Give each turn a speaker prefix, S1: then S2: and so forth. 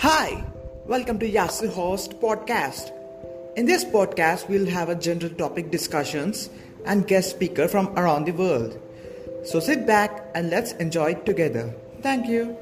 S1: Hi, welcome to Yasu Host podcast. In this podcast, we'll have a general topic discussions and guest speaker from around the world. So sit back and let's enjoy it together. Thank you.